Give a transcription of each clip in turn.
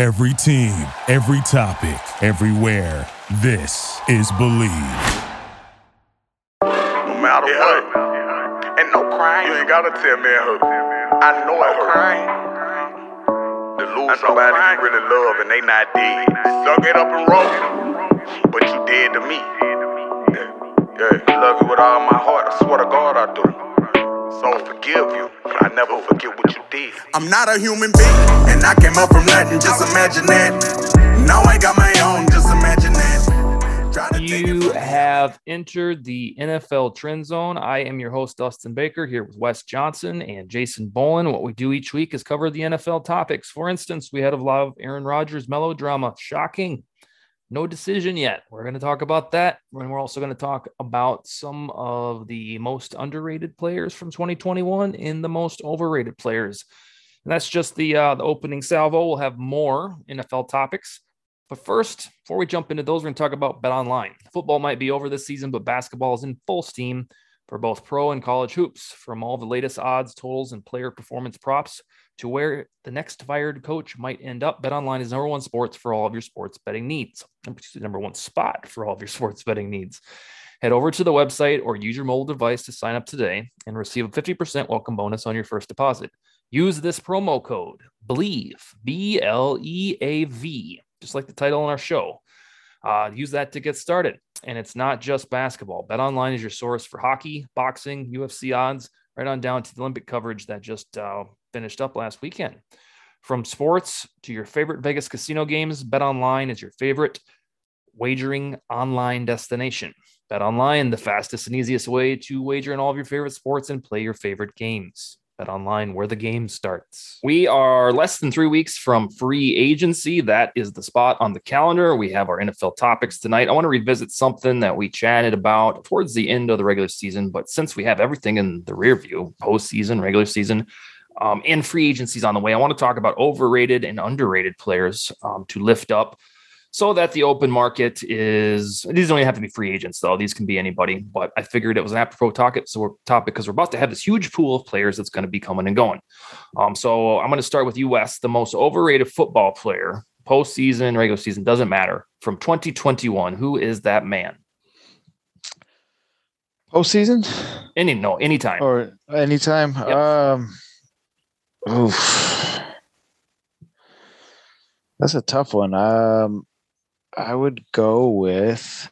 Every team, every topic, everywhere. This is Bleav. No matter Yeah. what. And no crying. You ain't gotta tell me it hurt. I know it hurt. crying. To lose somebody crying. you really love and they not dead. Suck it up and roll. But you dead to me. Yeah. Love you with all my heart. I swear to God I do. So I forgive you. But I never forget what you did. I'm not a human being, and I came up from nothing. Just imagine that. Now I got my own. Just imagine that. Try to take it You have entered the NFL Trend Zone. I am your host, Dustin Baker, here with Wes Johnson and Jason Bowen. What we do each week is cover the NFL topics. For instance, we had a lot of Aaron Rodgers melodrama. Shocking. No decision yet. We're going to talk about that. And we're also going to talk about some of the most underrated players from 2021 and the most overrated players. And that's just the, uh, the opening salvo. We'll have more NFL topics. But first, before we jump into those, we're going to talk about Bet Online. Football might be over this season, but basketball is in full steam for both pro and college hoops. From all the latest odds, totals, and player performance props to where the next fired coach might end up, Bet Online is number one sports for all of your sports betting needs. Number one spot for all of your sports betting needs. Head over to the website or use your mobile device to sign up today and receive a 50% welcome bonus on your first deposit. Use this promo code BLEAV, B L E A V, just like the title on our show. Uh, use that to get started. And it's not just basketball. Bet Online is your source for hockey, boxing, UFC odds, right on down to the Olympic coverage that just uh, finished up last weekend. From sports to your favorite Vegas casino games, Bet Online is your favorite wagering online destination. Bet Online, the fastest and easiest way to wager in all of your favorite sports and play your favorite games. Bet Online, where the game starts. We are less than three weeks from free agency. That is the spot on the calendar. We have our NFL topics tonight. I want to revisit something that we chatted about towards the end of the regular season, but since we have everything in the rear view, postseason, regular season, um, and free agencies on the way, I want to talk about overrated and underrated players um, to lift up so that the open market is these don't even have to be free agents though. These can be anybody but i figured it was an apropos topic so we're topic because we're about to have this huge pool of players that's going to be coming and going. Um, so i'm going to start with us the most overrated football player postseason regular season doesn't matter from 2021 who is that man? Postseason? Any no anytime. Or anytime. Yep. Um, oof. That's a tough one. Um, I would go with.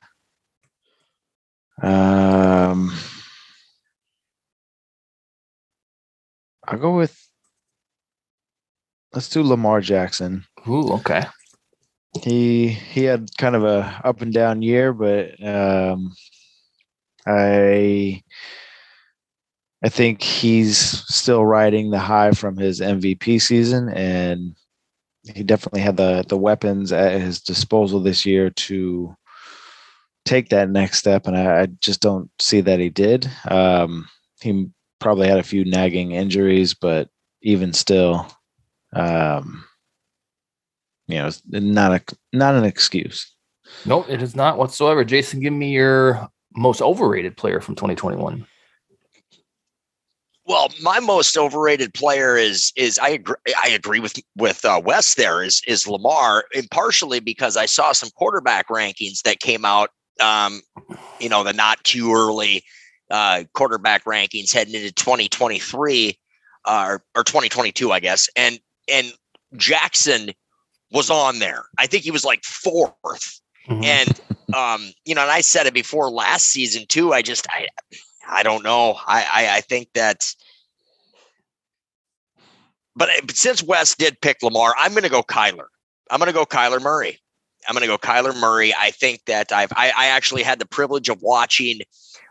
Um, I'll go with. Let's do Lamar Jackson. Ooh, okay He he had kind of a up and down year, but um, I I think he's still riding the high from his MVP season, and he definitely had the the weapons at his disposal this year to take that next step. And I, I just don't see that he did. Um, he probably had a few nagging injuries, but even still, um, you know, not a not an excuse. nope it is not whatsoever jason give me your most overrated player from 2021 Well, my most overrated player is is I agree I agree with with uh, Wes there is is Lamar, and partially because I saw some quarterback rankings that came out, um, you know, the not too early uh, quarterback rankings heading into 2023 uh, or, or 2022, I guess, and and Jackson was on there. I think he was like fourth, and um, you know, and I said it before last season too. I just I I don't know. I I, I think that. But, but since Wes did pick Lamar, I'm going to go Kyler. I'm going to go Kyler Murray. I'm going to go Kyler Murray. I think that I've I, I actually had the privilege of watching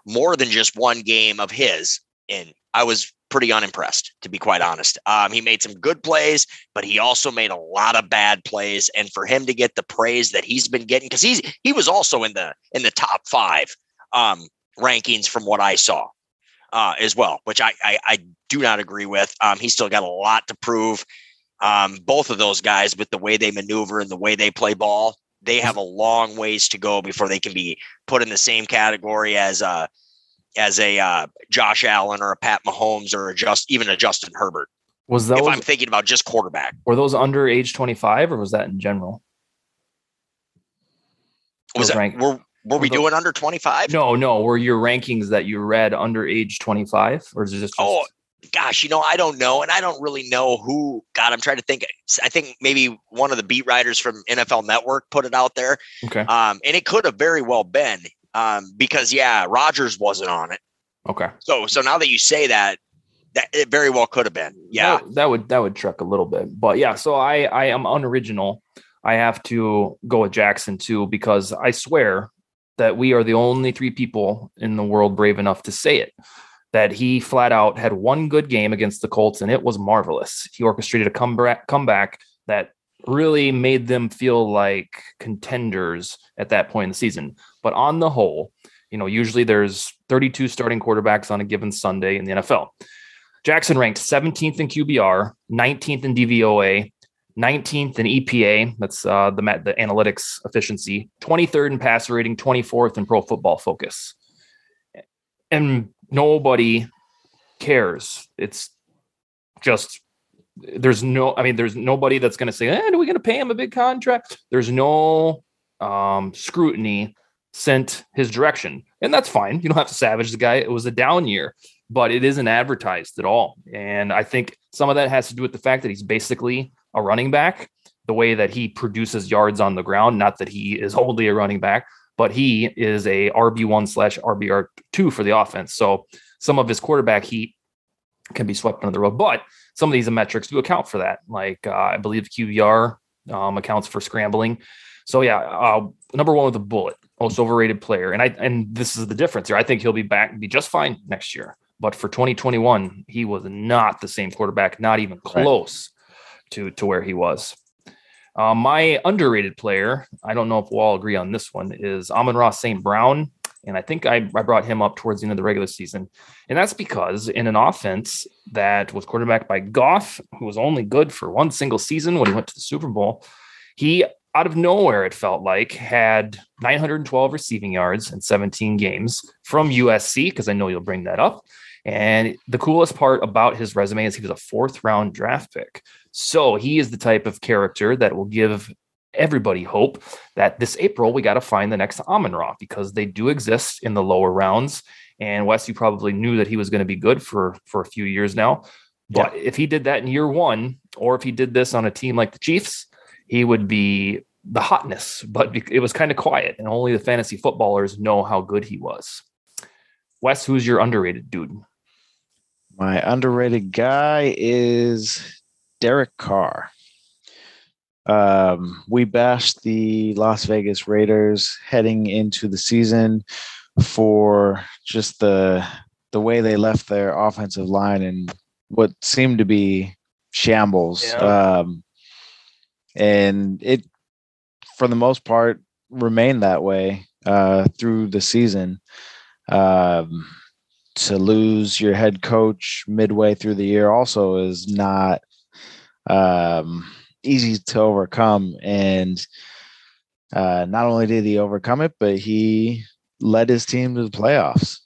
more than just one game of his, and I was pretty unimpressed, to be quite honest. Um, he made some good plays, but he also made a lot of bad plays. And for him to get the praise that he's been getting, because he's he was also in the in the top five um, rankings from what I saw uh, as well, which I, I I do not agree with. Um, he's still got a lot to prove. Um, both of those guys, with the way they maneuver and the way they play ball, they have a long ways to go before they can be put in the same category as uh, as a uh, Josh Allen or a Pat Mahomes or a just even a Justin Herbert. Was that if was, I'm thinking about just quarterback. were those under age 25 or was that in general? Was that were were we the- doing under 25? No, no. Were your rankings that you read under age 25 or is it just, Oh, gosh, you know, I don't know. And I don't really know who, God, I'm trying to think. I think maybe one of the beat writers from NFL Network put it out there. okay. Um, and it could have very well been um, because, yeah, Rodgers wasn't on it. Okay. So, so now that you say that, that it very well could have been. Yeah. That, that would that would truck a little bit. But yeah, so I I am unoriginal. I have to go with Jackson too because I swear that we are the only three people in the world brave enough to say it. That he flat out had one good game against the Colts and it was marvelous. He orchestrated a comeback comeback that really made them feel like contenders at that point in the season. But on the whole, you know, usually there's 32 starting quarterbacks on a given Sunday in the NFL. Jackson ranked 17th in QBR, 19th in DVOA, 19th in EPA. That's uh, the the analytics efficiency. 23rd in passer rating, 24th in Pro Football Focus. And nobody cares. It's just there's no. I mean, there's nobody that's going to say, "Eh, are we going to pay him a big contract?" There's no um, scrutiny sent his direction, and that's fine. You don't have to savage the guy. It was a down year but it isn't advertised at all. And I think some of that has to do with the fact that he's basically a running back, the way that he produces yards on the ground. Not that he is only a running back, but he is a RB1 slash RBR2 for the offense. So some of his quarterback heat can be swept under the rug, but some of these metrics do account for that. Like uh, I believe QBR um, accounts for scrambling. So yeah, uh, number one with a bullet, most overrated player, and I and this is the difference here. I think he'll be back and be just fine next year. But for 2021, he was not the same quarterback, not even close to to where he was. Uh, my underrated player, I don't know if we'll all agree on this one, is Amon-Ra St. Brown. And I think I, I brought him up towards the end of the regular season. And that's because in an offense that was quarterbacked by Goff, who was only good for one single season when he went to the Super Bowl, he out of nowhere, it felt like, had 912 receiving yards in 17 games from USC, because I know you'll bring that up. And the coolest part about his resume is he was a fourth round draft pick. So he is the type of character that will give everybody hope that this April we got to find the next Amon Ra because they do exist in the lower rounds. And Wes, you probably knew that he was going to be good for for a few years now. But if he did that in year one, or if he did this on a team like the Chiefs, he would be the hotness. But it was kind of quiet, and only the fantasy footballers know how good he was. Wes, who's your underrated dude? My underrated guy is Derek Carr. Um, we bashed the Las Vegas Raiders heading into the season for just the the way they left their offensive line and what seemed to be shambles. Yeah. Um, and it, for the most part, remained that way uh, through the season. Um, to lose your head coach midway through the year also is not um, easy to overcome. And uh, not only did he overcome it, but he led his team to the playoffs.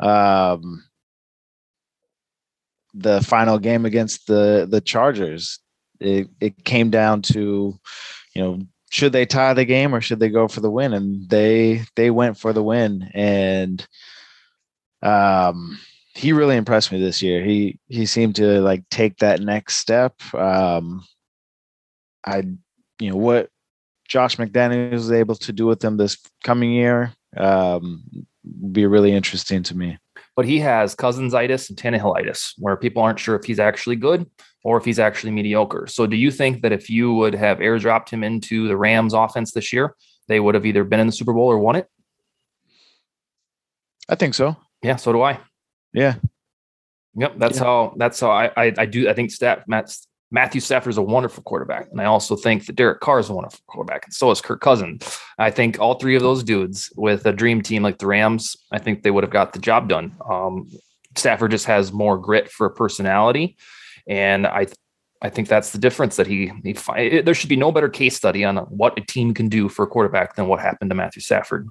Um, the final game against the the Chargers, it, it came down to, you know, should they tie the game or should they go for the win? And they they went for the win. And um he really impressed me this year. He he seemed to like take that next step. Um I you know what Josh McDaniels was able to do with them this coming year um be really interesting to me. But he has Cousinsitis and Tannehillitis, where people aren't sure if he's actually good or if he's actually mediocre. So, do you think that if you would have airdropped him into the Rams offense this year, they would have either been in the Super Bowl or won it? I think so. Yeah, so do I. Yeah. Yep, that's Yeah. how that's how I I, I do. I think Staff, Matt, Matthew Stafford is a wonderful quarterback, and I also think that Derek Carr is a wonderful quarterback, and so is Kirk Cousins. I think all three of those dudes with a dream team like the Rams, I think they would have got the job done. Um, Stafford just has more grit for personality, and I I think that's the difference that he he fi- there should be no better case study on what a team can do for a quarterback than what happened to Matthew Stafford.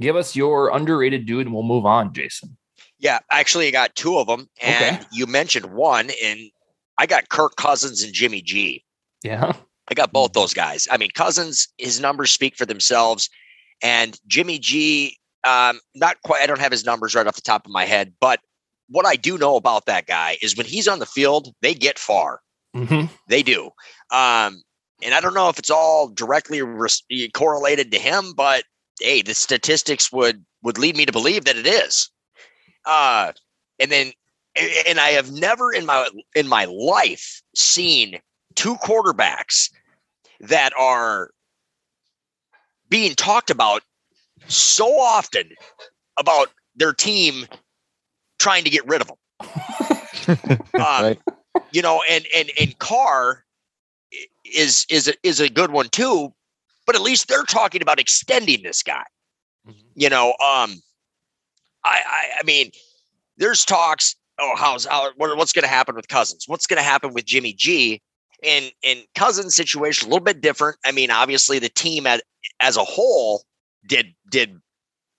Give us your underrated dude, and we'll move on, Jason. Yeah, actually, I got two of them, and Okay. you mentioned one, and I got Kirk Cousins and Jimmy G. Yeah. I got both those guys. I mean, Cousins, his numbers speak for themselves, and Jimmy G. Um, not quite. I don't have his numbers right off the top of my head, but what I do know about that guy is when he's on the field, they get far. hmm They do. Um, and I don't know if it's all directly res- correlated to him, but hey, the statistics would would lead me to believe that it is. Uh, and then, and I have never in my in my life seen two quarterbacks that are being talked about so often about their team trying to get rid of them. Um, Right. you know, and and and Carr is is a, is a good one too. But at least they're talking about extending this guy. You know, um, I I, I mean, there's talks. Oh, how's how what, what's going to happen with Cousins? What's going to happen with Jimmy G? And and Cousins' situation a little bit different. I mean, obviously the team at, as a whole did did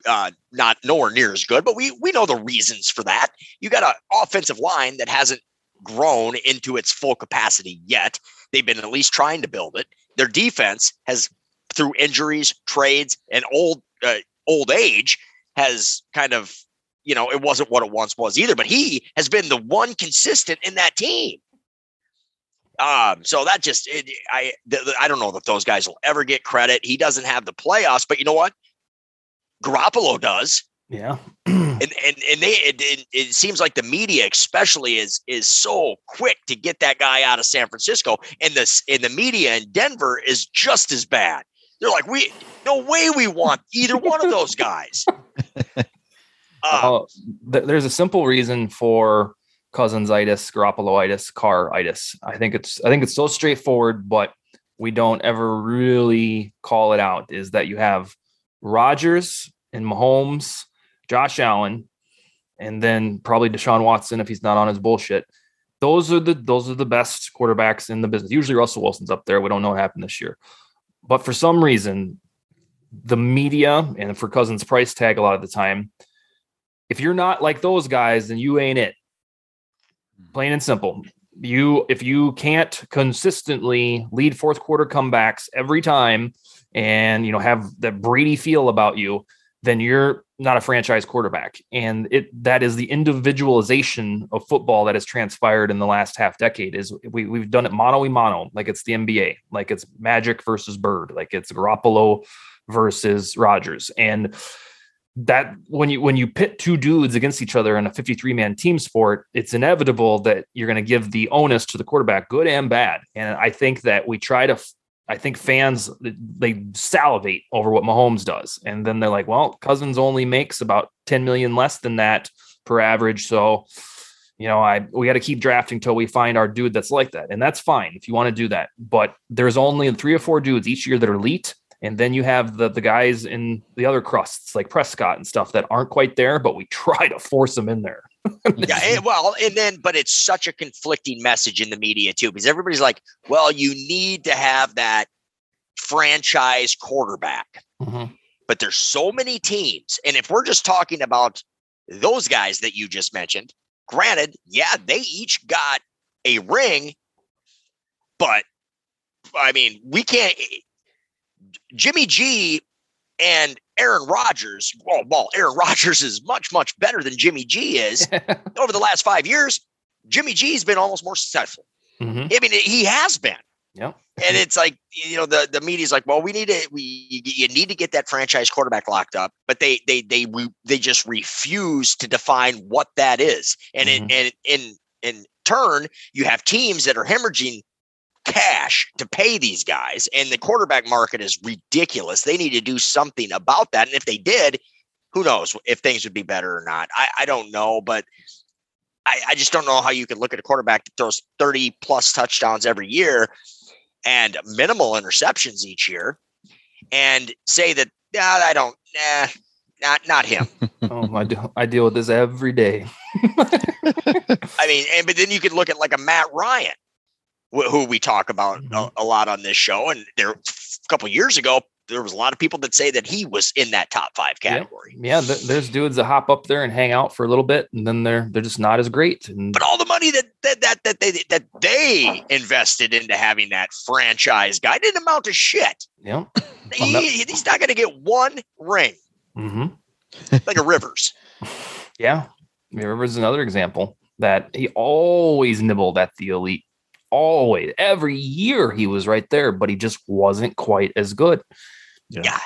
uh, not nowhere near as good, but we we know the reasons for that. You got an offensive line that hasn't grown into its full capacity yet. They've been at least trying to build it. Their defense has, through injuries, trades, and old uh, old age, has kind of you know it wasn't what it once was either. But he has been the one consistent in that team. Um, so that just it, I th- I don't know that those guys will ever get credit. He doesn't have the playoffs, but you know what? Garoppolo does Yeah. and and and they it, it, it seems like the media especially is is so quick to get that guy out of San Francisco and this and the media in Denver is just as bad. They're like we no way we want either one of those guys. Uh, Uh, th- there's a simple reason for Cousins-itis, Garoppolo-itis, Carr-itis. I think it's I think it's so straightforward, but we don't ever really call it out. Is that you have Rodgers and Mahomes, Josh Allen, and then probably Deshaun Watson if he's not on his bullshit. Those are the those are the best quarterbacks in the business. Usually Russell Wilson's up there. We don't know what happened this year, but for some reason, the media and for Cousins' price tag a lot of the time if you're not like those guys, then you ain't it. Hmm. Plain and simple. You if you can't consistently lead fourth quarter comebacks every time and you know have that Brady feel about you, then you're not a franchise quarterback. And it that is the individualization of football that has transpired in the last half decade. Is we we've done it mono y mono, like it's the NBA, like it's Magic versus Bird, like it's Garoppolo versus Rodgers. And that when you when you pit two dudes against each other in a 53 man team sport it's inevitable that you're going to give the onus to the quarterback good and bad and i think that we try to i think fans they salivate over what mahomes does. And then they're like well cousins only makes about 10 million less than that per average. So you know i we got to keep drafting till we find our dude that's like that. And that's fine if you want to do that. But there's only three or four dudes each year that are elite. And then you have the the guys in the other crusts like Prescott and stuff that aren't quite there, but we try to force them in there. yeah, eh, well, and then but it's such a conflicting message in the media too because everybody's like, well, you need to have that franchise quarterback. but there's so many teams. And if we're just talking about those guys that you just mentioned, granted, yeah, they each got a ring, but I mean, we can't. Jimmy G and Aaron Rodgers, well, well, Aaron Rodgers is much, much better than Jimmy G is. Over the last five years, Jimmy G's been almost more successful. Mhm. I mean, he has been Yep. and it's like you know the the media's like well we need to we you, need to get that franchise quarterback locked up but they they they they just refuse to define what that is and Mhm. in and in in turn you have teams that are hemorrhaging cash to pay these guys and the quarterback market is ridiculous. They need to do something about that and if they did who knows if things would be better or not. I i don't know but I, I just don't know how you could look at a quarterback that throws 30 plus touchdowns every year and minimal interceptions each year and say that yeah i don't nah, not not him. Oh, I, do, I deal with this every day. i mean and but then you could look at like a matt ryan wh- who we talk about a, Mhm. a lot on this show and there a couple years ago there was a lot of people that say that he was in that top five category. Yeah, th- there's dudes that hop up there and hang out for a little bit, and then they're they're just not as great. And But all the money that that that that they that they invested into having that franchise guy didn't amount to shit. yeah, He, no. he's not going to get one ring hmm like a Rivers. yeah. Rivers is another example that he always nibbled at the elite. Always, every year he was right there, but he just wasn't quite as good. Yeah.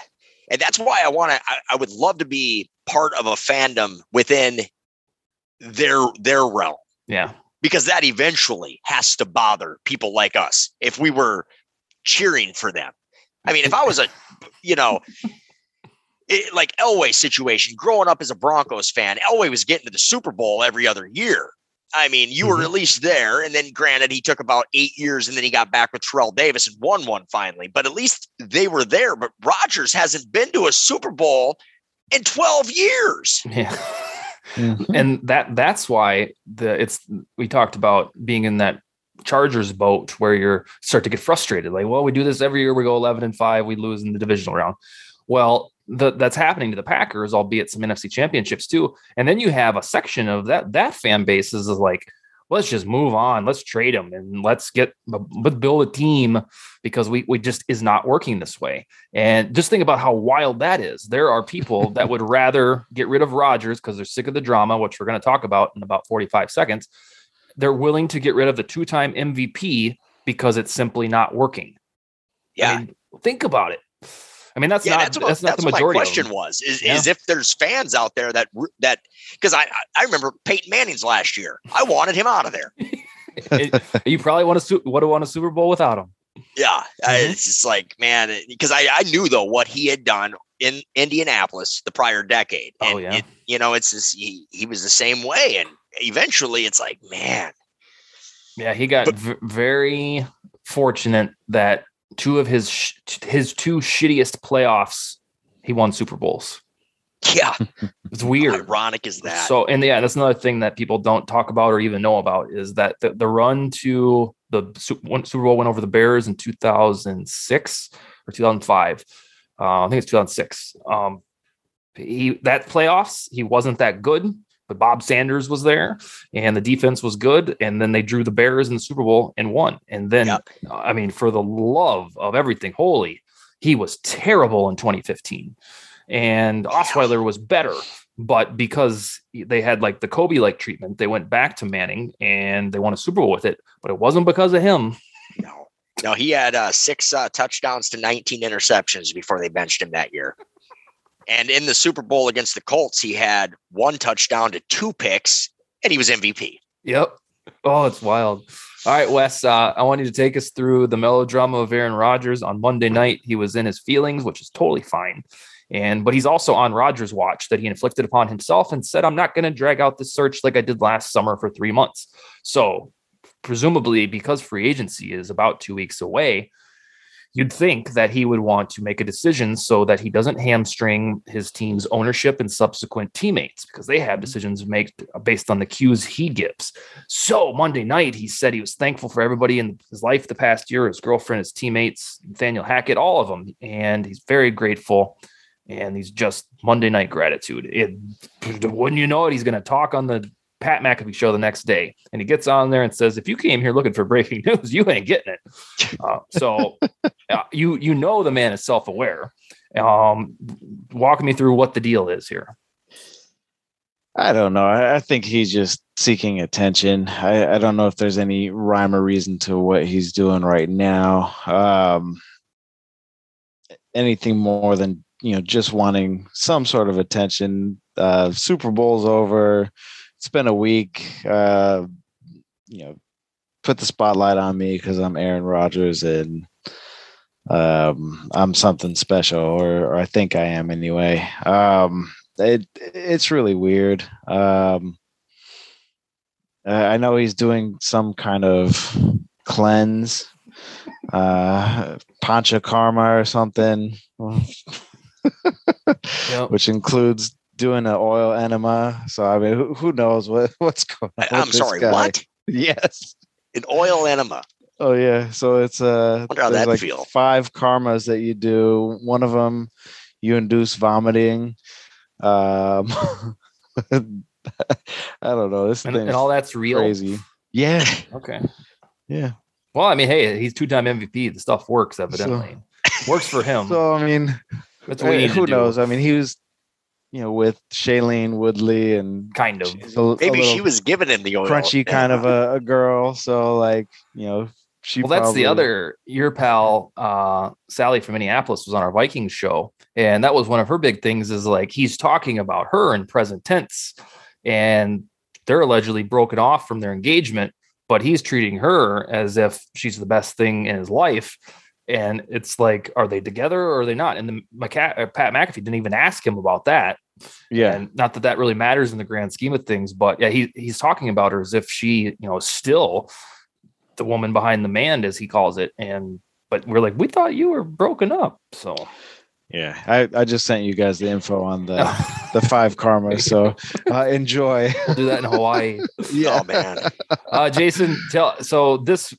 And that's why I want to I, I would love to be part of a fandom within their their realm Yeah, because that eventually has to bother people like us if we were cheering for them. I mean, if I was a you know it, like Elway situation growing up as a Broncos fan, Elway was getting to the Super Bowl every other year. I mean, you were Mhm. at least there. And then, granted, he took about eight years and then he got back with Terrell Davis and won one finally. But at least they were there. But Rodgers hasn't been to a Super Bowl in 12 years. yeah. Mhm. and that that's why the it's we talked about being in that Chargers boat where you're start to get frustrated. Like, well, we do this every year. We go 11 and five. We lose in the divisional round. Well, the, that's happening to the Packers, albeit some NFC championships too. And then you have a section of that that fan base is like, let's just move on. Let's trade them and let's get let's build a team because we we just is not working this way. And just think about how wild that is. There are people that would rather get rid of Rodgers because they're sick of the drama, which we're going to talk about in about 45 seconds. They're willing to get rid of the two-time MVP because it's simply not working. Yeah. I mean, think about it. I mean, that's yeah, not that's what, that's not that's the what my majority. of question was is, Yeah. is if there's fans out there that that because I I- remember Peyton Manning's last year. I wanted him out of there. You probably want to would have won a Super Bowl without him. Yeah, I- Mhm. it's just like man, because I I knew though what he had done in Indianapolis the prior decade. Oh, yeah. it- you know it's just he he was the same way, and eventually it's like man, Yeah, he got But- v- very fortunate that two of his sh- his two shittiest playoffs, he won Super Bowls. yeah, It's weird. ironic is that? So, and yeah, that's another thing that people don't talk about or even know about is that the, the run to the Super Bowl went over the Bears in 2006 or 2005. Uh, I think it's 2006. Um, he that playoffs, he wasn't that good, but Bob Sanders was there and the defense was good. And then they drew the Bears in the Super Bowl and won. And then, Yep. I mean, for the love of everything holy, he was terrible in 2015. And Osweiler was better, but because they had like the Kobe like treatment, they went back to Manning and they won a Super Bowl with it. But it wasn't because of him. no, no, he had uh, six uh, touchdowns to 19 interceptions before they benched him that year. And in the Super Bowl against the Colts, he had one touchdown to two picks, and he was MVP. Yep. Oh, it's wild. All right, Wes, uh, I want you to take us through the melodrama of Aaron Rodgers. On Monday night, he was in his feelings, which is totally fine. And but he's also on Rodgers' watch that he inflicted upon himself and said, I'm not going to drag out this search like I did last summer for three months. So presumably because free agency is about two weeks away, you'd think that he would want to make a decision so that he doesn't hamstring his team's ownership and subsequent teammates because they have mm-hmm. decisions made based on the cues he gives. So Monday night, he said he was thankful for everybody in his life the past year, his girlfriend, his teammates, Nathaniel Hackett, all of them. And he's very grateful. And he's just Monday night gratitude. It, wouldn't you know it? He's going to talk on the Pat McAfee show the next day. And he gets on there and says, if you came here looking for breaking news, you ain't getting it. Uh, so uh, you you know the man is self-aware. Um, walk me through what the deal is here. I don't know. I, I think he's just seeking attention. I, I don't know if there's any rhyme or reason to what he's doing right now. Um, anything more than you know, just wanting some sort of attention. Uh, Super Bowl's over. It's been a week. Uh, you know, put the spotlight on me because I'm Aaron Rodgers and um, I'm something special, or, or I think I am anyway. Um, it it's really weird. Um, I I know he's doing some kind of cleanse, uh, panchakarma or something, Yep. which includes doing an oil enema. So I mean, who, who knows what what's going on? I, I'm sorry, guy. what? Yes. An oil enema. Oh yeah, so it's uh, Wonder how that'd like feel. five karmas that you do. One of them, you induce vomiting. Um, I don't know. This And, thing and all that's real. crazy. Yeah, Okay. yeah. Well, I mean, hey, he's two-time MVP. The stuff works evidently. works for him. So I mean, That's what we eh, need who to do. knows? I mean, he was, you know, with Shailene Woodley and Kind of. she's a, a Maybe she was giving him the oil. crunchy kind of a, a girl. So like, you know, she. well, that's the other. Your pal uh, Sally from Minneapolis was on our Vikings show, and that was one of her big things. Is like he's talking about her in present tense, and they're allegedly broken off from their engagement, but he's treating her as if she's the best thing in his life. And it's like, are they together or are they not? And the McCa- uh, Pat McAfee didn't even ask him about that. Yeah, And not that that really matters in the grand scheme of things, but yeah, he he's talking about her as if she, you know, is still the woman behind the man, as he calls it. And but we're like, we thought you were broken up. So yeah. I, I just sent you guys the info on the the five karma. So uh, enjoy. we'll do that in Hawaii. Oh man. Uh, Jason, tell so this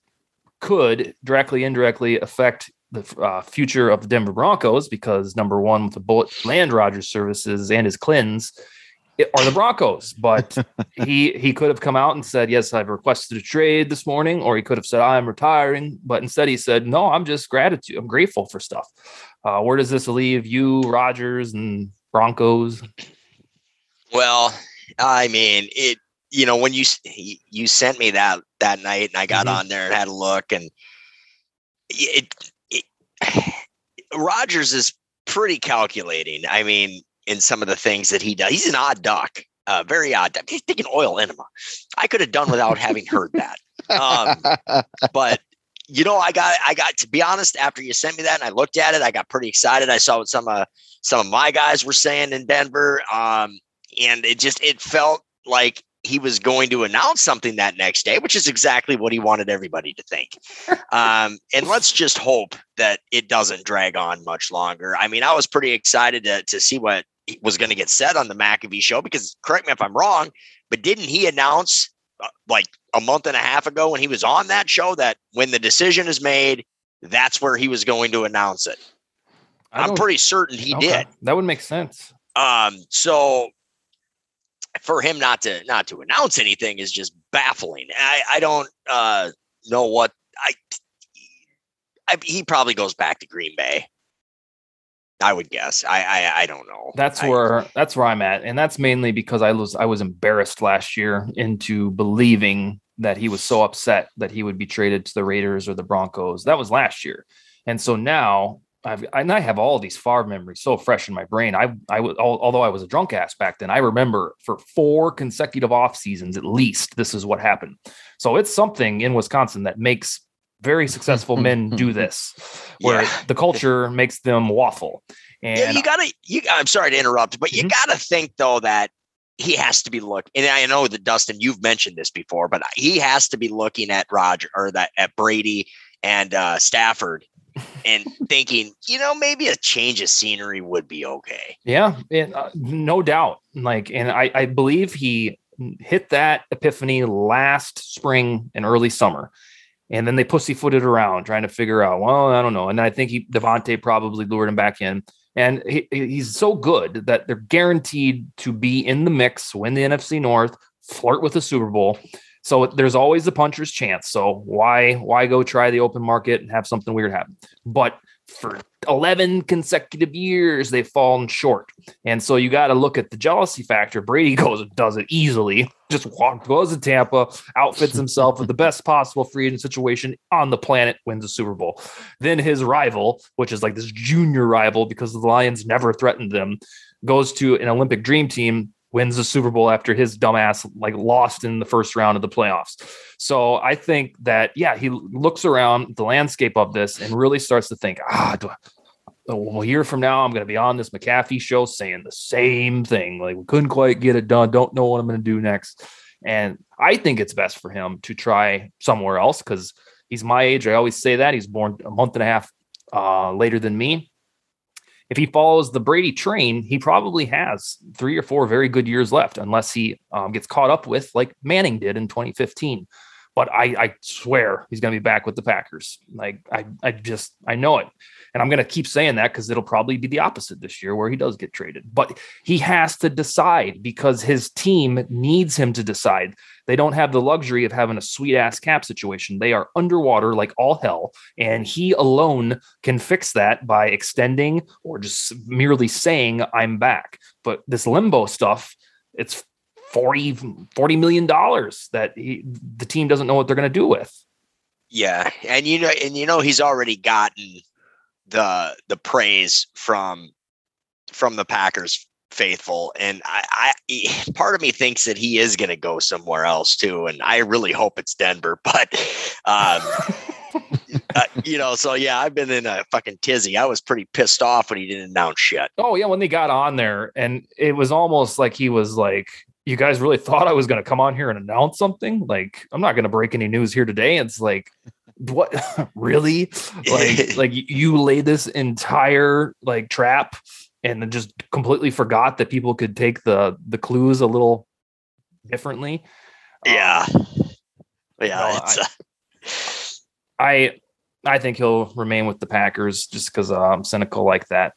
could directly, indirectly affect the uh, future of the Denver Broncos because number one, with the bullet land Rodgers services and his cleanse it are the Broncos. But he he could have come out and said, "Yes, I've requested a trade this morning," or he could have said, "I'm retiring." But instead, he said, "No, I'm just gratitude. I'm grateful for stuff." Uh, where does this leave you, Rodgers and Broncos? Well, I mean, it. You know, when you you sent me that that night, and I got Mhm. on there and had a look, and it, it Rodgers is pretty calculating. I mean, in some of the things that he does, he's an odd duck, uh, very odd. Duck. He's taking oil enema. I could have done without having heard that. Um, but you know, I got I got to be honest. After you sent me that, and I looked at it, I got pretty excited. I saw what some of some of my guys were saying in Denver, um, and it just it felt like he was going to announce something that next day, which is exactly what he wanted everybody to think. Um, and let's just hope that it doesn't drag on much longer. I mean, I was pretty excited to to see what was going to get said on the McAfee show because correct me if I'm wrong, but didn't he announce uh, like a month and a half ago when he was on that show that when the decision is made, that's where he was going to announce it. I'm pretty certain he okay, did. That would make sense. Um, so for him not to not to announce anything is just baffling. I I don't uh know what I, I he probably goes back to Green Bay. I would guess. I I, I don't know. That's I- where that's where I'm at, and that's mainly because I was I was embarrassed last year into believing that he was so upset that he would be traded to the Raiders or the Broncos. That was last year, and so now I've and I have all these far memories so fresh in my brain. I I was although I was a drunk ass back then, I remember for four consecutive off seasons at least this is what happened. So it's something in Wisconsin that makes very successful men do this, where Yeah. the culture makes them waffle. And yeah, you gotta you I'm sorry to interrupt, but you Mhm. gotta think though that he has to be looking and I know that Dustin, you've mentioned this before, but he has to be looking at Roger or that at Brady and uh Stafford and thinking, you know, maybe a change of scenery would be okay. Yeah, and, uh, no doubt. Like, and I, I believe he hit that epiphany last spring and early summer, and then they pussyfooted around trying to figure out. Well, I don't know. And I think he Davante probably lured him back in, and he, he's so good that they're guaranteed to be in the mix, win the NFC North, flirt with the Super Bowl. So there's always the puncher's chance. So why why go try the open market and have something weird happen? But for 11 consecutive years they've fallen short. And so you got to look at the jealousy factor. Brady goes and does it easily. Just walks goes to Tampa, outfits himself with the best possible free agent situation on the planet, wins a Super Bowl. Then his rival, which is like this junior rival because the Lions never threatened them, goes to an Olympic dream team, wins the Super Bowl after his dumbass like lost in the first round of the playoffs. So I think that yeah, he looks around the landscape of this and really starts to think, ah, do I, a year from now, I'm going to be on this McAfee show saying the same thing. Like, we couldn't quite get it done. Don't know what I'm going to do next. And I think it's best for him to try somewhere else because he's my age. I always say that. He's born a month and a half uh, later than me. If he follows the Brady train, he probably has three or four very good years left, unless he um, gets caught up with like Manning did in 2015 but I, I swear he's going to be back with the Packers. Like I, I just, I know it. And I'm going to keep saying that because it'll probably be the opposite this year where he does get traded. But he has to decide because his team needs him to decide. They don't have the luxury of having a sweet ass cap situation. They are underwater like all hell. And he alone can fix that by extending or just merely saying, I'm back. But this limbo stuff, it's 40, 40 million dollars that he, the team doesn't know what they're going to do with. Yeah, and you know, and you know, he's already gotten the the praise from from the Packers faithful, and I, I part of me thinks that he is going to go somewhere else too, and I really hope it's Denver, but um, uh, you know, so yeah, I've been in a fucking tizzy. I was pretty pissed off when he didn't announce shit. Oh yeah, when they got on there, and it was almost like he was like, "You guys really thought I was going to come on here and announce something? Like, I'm not going to break any news here today." It's like, what? really? Like, like you laid this entire like trap and then just completely forgot that people could take the the clues a little differently. Yeah, um, yeah. No, I, I I think he'll remain with the Packers just because uh, I'm cynical like that.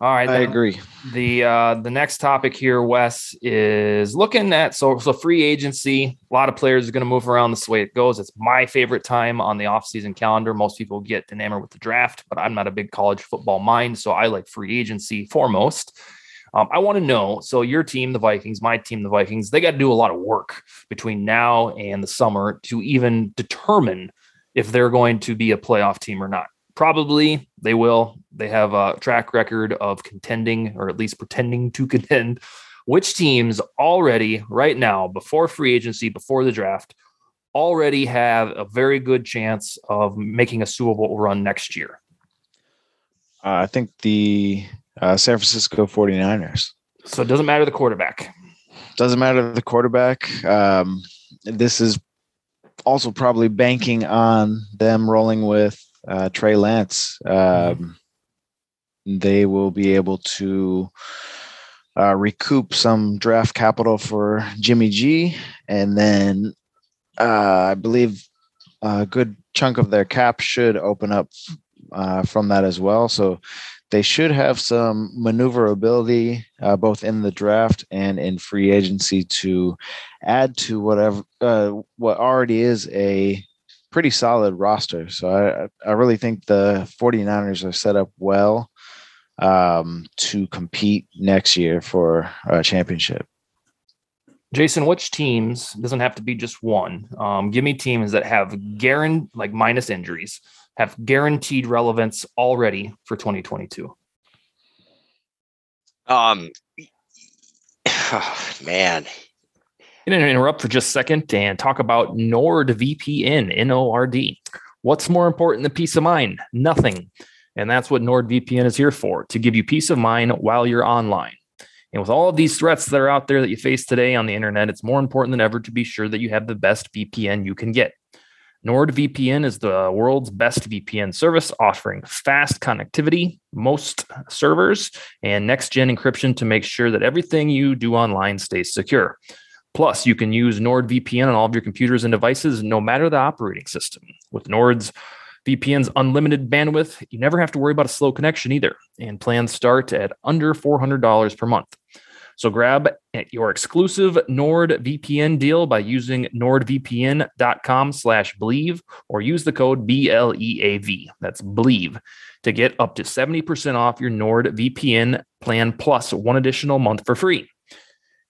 All right, I agree. The uh, the next topic here, Wes, is looking at so so free agency. A lot of players are going to move around this way it goes. It's my favorite time on the offseason calendar. Most people get enamored with the draft, but I'm not a big college football mind, so I like free agency foremost. Um, I want to know. So your team, the Vikings, my team, the Vikings, they got to do a lot of work between now and the summer to even determine if they're going to be a playoff team or not. Probably they will. They have a track record of contending or at least pretending to contend. Which teams already, right now, before free agency, before the draft, already have a very good chance of making a Super Bowl run next year? Uh, I think the uh, San Francisco 49ers. So it doesn't matter the quarterback. Doesn't matter the quarterback. Um, this is also probably banking on them rolling with uh, Trey Lance. Um, they will be able to uh, recoup some draft capital for Jimmy G, and then uh, I believe a good chunk of their cap should open up uh, from that as well. So they should have some maneuverability uh, both in the draft and in free agency to add to whatever uh, what already is a pretty solid roster. So I I really think the 49ers are set up well um, to compete next year for a championship. Jason, which teams doesn't have to be just one? Um, give me teams that have guaranteed, like minus injuries, have guaranteed relevance already for 2022? Um, oh, man. Going to interrupt for just a second and talk about NordVPN, N O R D. What's more important than peace of mind? Nothing. And that's what NordVPN is here for to give you peace of mind while you're online. And with all of these threats that are out there that you face today on the internet, it's more important than ever to be sure that you have the best VPN you can get. NordVPN is the world's best VPN service, offering fast connectivity, most servers, and next gen encryption to make sure that everything you do online stays secure. Plus, you can use NordVPN on all of your computers and devices, no matter the operating system. With Nord's VPN's unlimited bandwidth, you never have to worry about a slow connection either, and plans start at under $400 per month. So grab your exclusive NordVPN deal by using nordvpn.com slash Bleav or use the code B-L-E-A-V. That's Bleav to get up to 70% off your NordVPN plan plus one additional month for free.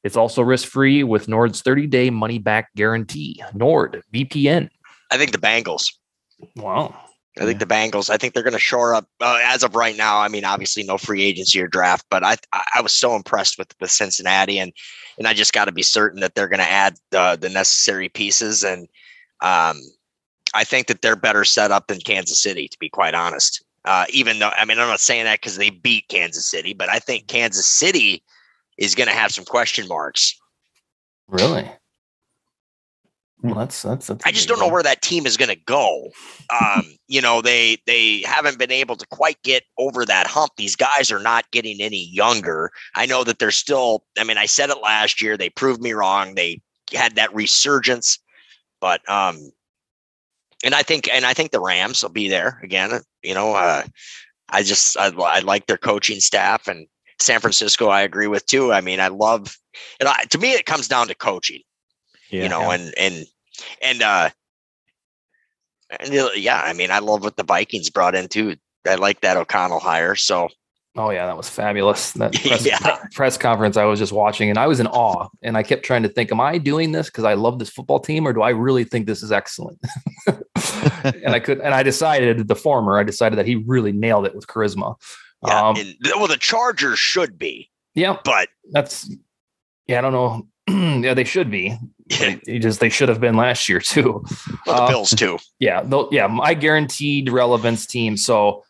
It's also risk-free with Nord's 30-day money-back guarantee. Nord VPN. I think the Bengals. Wow. I think the Bengals. I think they're going to shore up uh, as of right now. I mean, obviously no free agency or draft, but I I was so impressed with with Cincinnati, and and I just got to be certain that they're going to add the the necessary pieces, and um, I think that they're better set up than Kansas City, to be quite honest. Uh, even though I mean, I'm not saying that because they beat Kansas City, but I think Kansas City is going to have some question marks. Really? Well, that's that's. that's I just don't know where that team is going to go. Um, you know, they they haven't been able to quite get over that hump. These guys are not getting any younger. I know that they're still. I mean, I said it last year. They proved me wrong. They had that resurgence. But um, and I think and I think the Rams will be there again. You know, uh, I just I, I like their coaching staff and San Francisco. I agree with too. I mean, I love. And I, to me, it comes down to coaching. Yeah. You know, and and and uh, and yeah, I mean, I love what the Vikings brought in too. I like that O'Connell hire. So Oh yeah, that was fabulous. That press, Yeah. press conference I was just watching, and I was in awe. And I kept trying to think, am I doing this because I love this football team, or do I really think this is excellent? and I could, and I decided the former. I decided that he really nailed it with charisma. Yeah, Um, and, well, the Chargers should be, yeah, but that's yeah. I don't know. yeah, they should be. They just they should have been last year too. well, the Uh, Bills too. Yeah, yeah, my guaranteed relevance team. So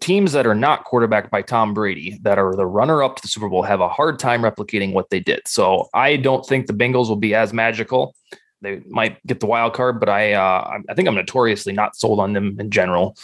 teams that are not quarterbacked by Tom Brady, that are the runner up to the Super Bowl, have a hard time replicating what they did. So I don't think the Bengals will be as magical. They might get the wild card, but I uh, I'm- think I'm notoriously not sold on them in general,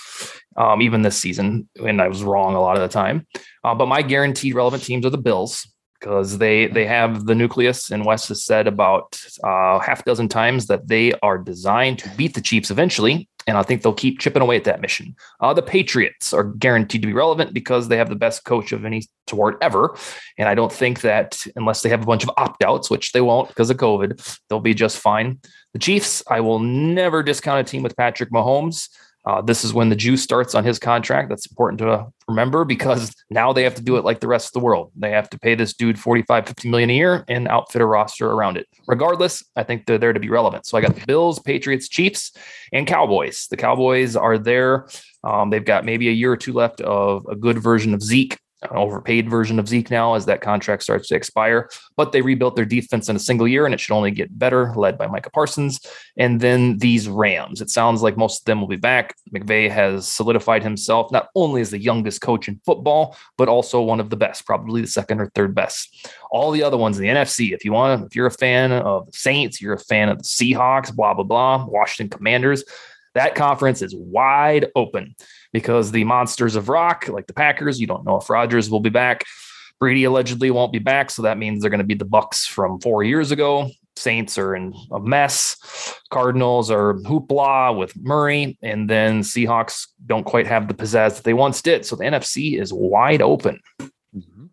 um, even this season, and I was wrong a lot of the time. Uh, but my guaranteed relevant teams are the Bills because they they have the nucleus, and Wes has said about uh, half a dozen times that they are designed to beat the Chiefs eventually, and I think they'll keep chipping away at that mission. Uh, the Patriots are guaranteed to be relevant because they have the best coach of any sport ever, and I don't think that unless they have a bunch of opt outs, which they won't because of COVID, they'll be just fine. The Chiefs, I will never discount a team with Patrick Mahomes. Uh, this is when the juice starts on his contract. That's important to remember because now they have to do it like the rest of the world. They have to pay this dude 45, 50 million a year and outfit a roster around it. Regardless, I think they're there to be relevant. So I got the Bills, Patriots, Chiefs, and Cowboys. The Cowboys are there. Um, they've got maybe a year or two left of a good version of Zeke, an overpaid version of Zeke now as that contract starts to expire. But they rebuilt their defense in a single year and it should only get better, led by Micah Parsons. And then these Rams. It sounds like most of them will be back. McVay has solidified himself not only as the youngest coach in football, but also one of the best, probably the second or third best. All the other ones in the NFC, if you want, if you're a fan of the Saints, you're a fan of the Seahawks, blah, blah, blah, Washington Commanders, that conference is wide open because the monsters of rock, like the Packers, you don't know if Rodgers will be back. Brady allegedly won't be back, so that means they're going to be the Bucks from four years ago. Saints are in a mess. Cardinals are hoopla with Murray, and then Seahawks don't quite have the pizzazz that they once did. So the NFC is wide open. Mm-hmm.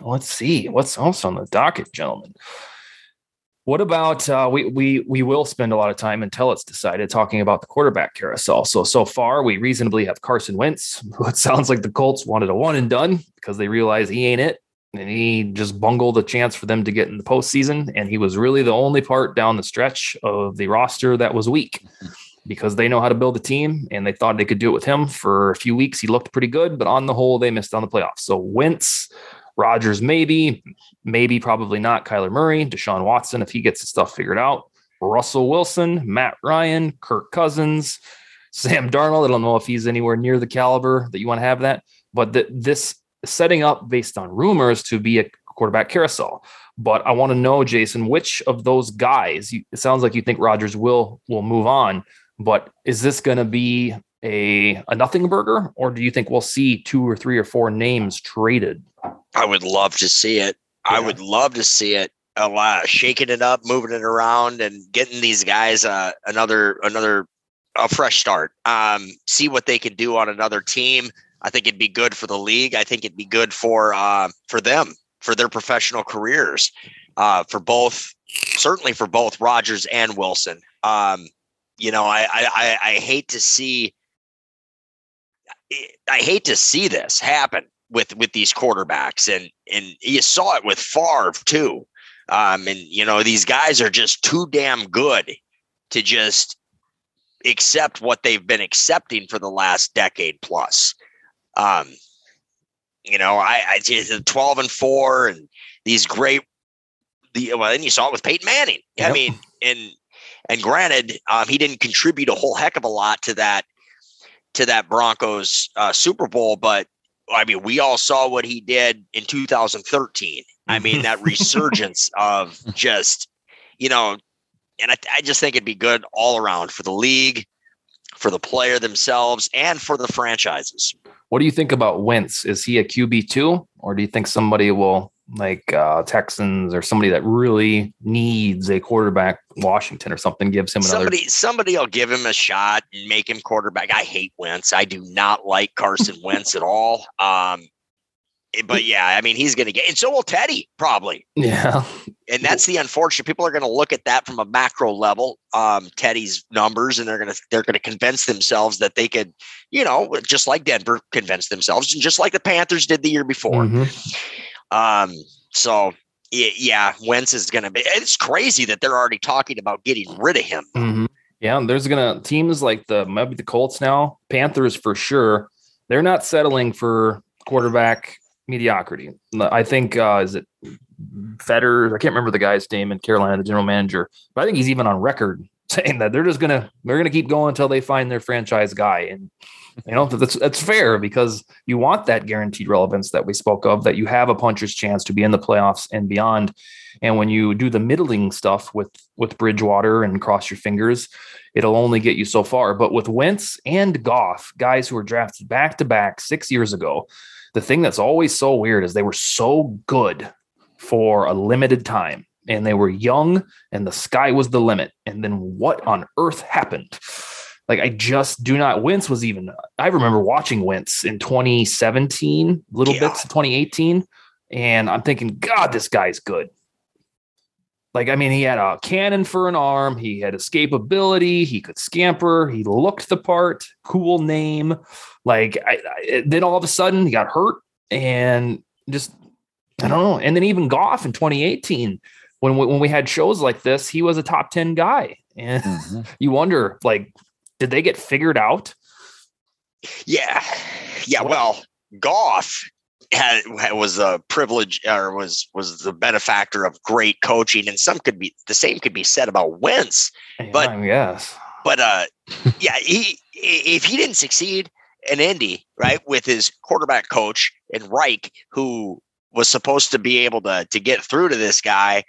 Let's see what's else on the docket, gentlemen. What about uh, we we we will spend a lot of time until it's decided talking about the quarterback carousel. So so far we reasonably have Carson Wentz, who it sounds like the Colts wanted a one and done because they realize he ain't it, and he just bungled a chance for them to get in the postseason, and he was really the only part down the stretch of the roster that was weak because they know how to build a team and they thought they could do it with him for a few weeks. He looked pretty good, but on the whole, they missed on the playoffs. So Wentz, Rodgers, maybe, maybe, probably not. Kyler Murray, Deshaun Watson, if he gets his stuff figured out. Russell Wilson, Matt Ryan, Kirk Cousins, Sam Darnold. I don't know if he's anywhere near the caliber that you want to have that, but th- this setting up based on rumors to be a quarterback carousel. But I want to know, Jason, which of those guys? You, it sounds like you think Rodgers will will move on, but is this going to be a a nothing burger, or do you think we'll see two or three or four names traded? I would love to see it. I would love to see it a lot, shaking it up, moving it around, and getting these guys uh, another another a fresh start. Um, see what they could do on another team. I think it'd be good for the league. I think it'd be good for uh, for them for their professional careers. Uh, for both, certainly for both Rodgers and Wilson. Um, you know, I I I hate to see. I hate to see this happen with with these quarterbacks, and and you saw it with Favre too. Um, and you know these guys are just too damn good to just accept what they've been accepting for the last decade plus. Um, you know, I, I just twelve and four, and these great. The well, then you saw it with Peyton Manning. I mean, and and granted, um, he didn't contribute a whole heck of a lot to that to that Broncos uh, Super Bowl, but I mean, we all saw what he did in 2013. I mean, that resurgence of just, you know, and I, I just think it'd be good all around for the league, for the player themselves, and for the franchises. What do you think about Wentz? Is he a QB two, or do you think somebody will like uh, Texans or somebody that really needs a quarterback, Washington or something, gives him another. Somebody, somebody will give him a shot and make him quarterback. I hate Wentz. I do not like Carson Wentz at all. Um, eh, but yeah, I mean, he's going to get, and so will Teddy probably. Yeah. And that's the unfortunate. People are going to look at that from a macro level, um, Teddy's numbers, and they're going to they're going to convince themselves that they could, you know, just like Denver convinced themselves, and just like the Panthers did the year before. Mhm. Um, so yeah, Wentz is going to be. It's crazy that they're already talking about getting rid of him. Mhm. Yeah, there's gonna teams like the maybe the Colts now, Panthers for sure. They're not settling for quarterback mediocrity. I think uh, is it Fetters? I can't remember the guy's name in Carolina, the general manager, but I think he's even on record saying that they're just gonna they're gonna keep going until they find their franchise guy. And you know that's that's fair because you want that guaranteed relevance that we spoke of, that you have a puncher's chance to be in the playoffs and beyond. And when you do the middling stuff with with Bridgewater and cross your fingers, it'll only get you so far. But with Wentz and Goff, guys who were drafted back to back six years ago, the thing that's always so weird is they were so good for a limited time and they were young and the sky was the limit. And then what on earth happened? Like I just do not. Wentz was even. I remember watching Wentz in 2017, little Yeah. bits of 2018, and I'm thinking, God, this guy's good. Like, I mean, he had a cannon for an arm. He had escapability. He could scamper. He looked the part. Cool name. Like, I, I, then all of a sudden he got hurt and just, I don't know. And then even Goff in 2018, when we, when we had shows like this, he was a top 10 guy. And Mhm. you wonder, like, did they get figured out? Yeah, yeah. Well, Goff had was a privilege or was was the benefactor of great coaching, and some could be the same could be said about Wentz. But- yes. But uh, yeah, he if he didn't succeed in Indy, right, with his quarterback coach and Reich, who was supposed to be able to to get through to this guy,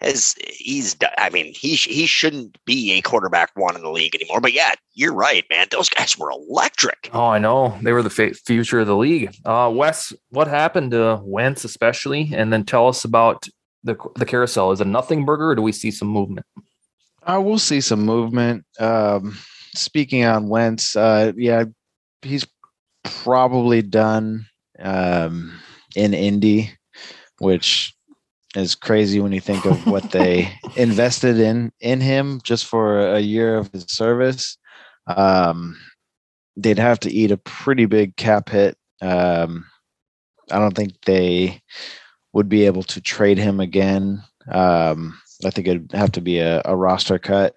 has he's do- I mean he he shouldn't be a quarterback one in the league anymore. But yeah, you're right, man. Those guys were electric. Oh, I know. They were the fa- future of the league. Uh, Wes, what happened to Wentz, especially? And then tell us about the the carousel. Is it nothing burger or do we see some movement? I will see some movement. Um, speaking on Wentz, uh, yeah, he's probably done um, in Indy, which is crazy when you think of what they invested in in him just for a year of his service. Um, they'd have to eat a pretty big cap hit. Um, I don't think they would be able to trade him again. Um, I think it'd have to be a, a roster cut.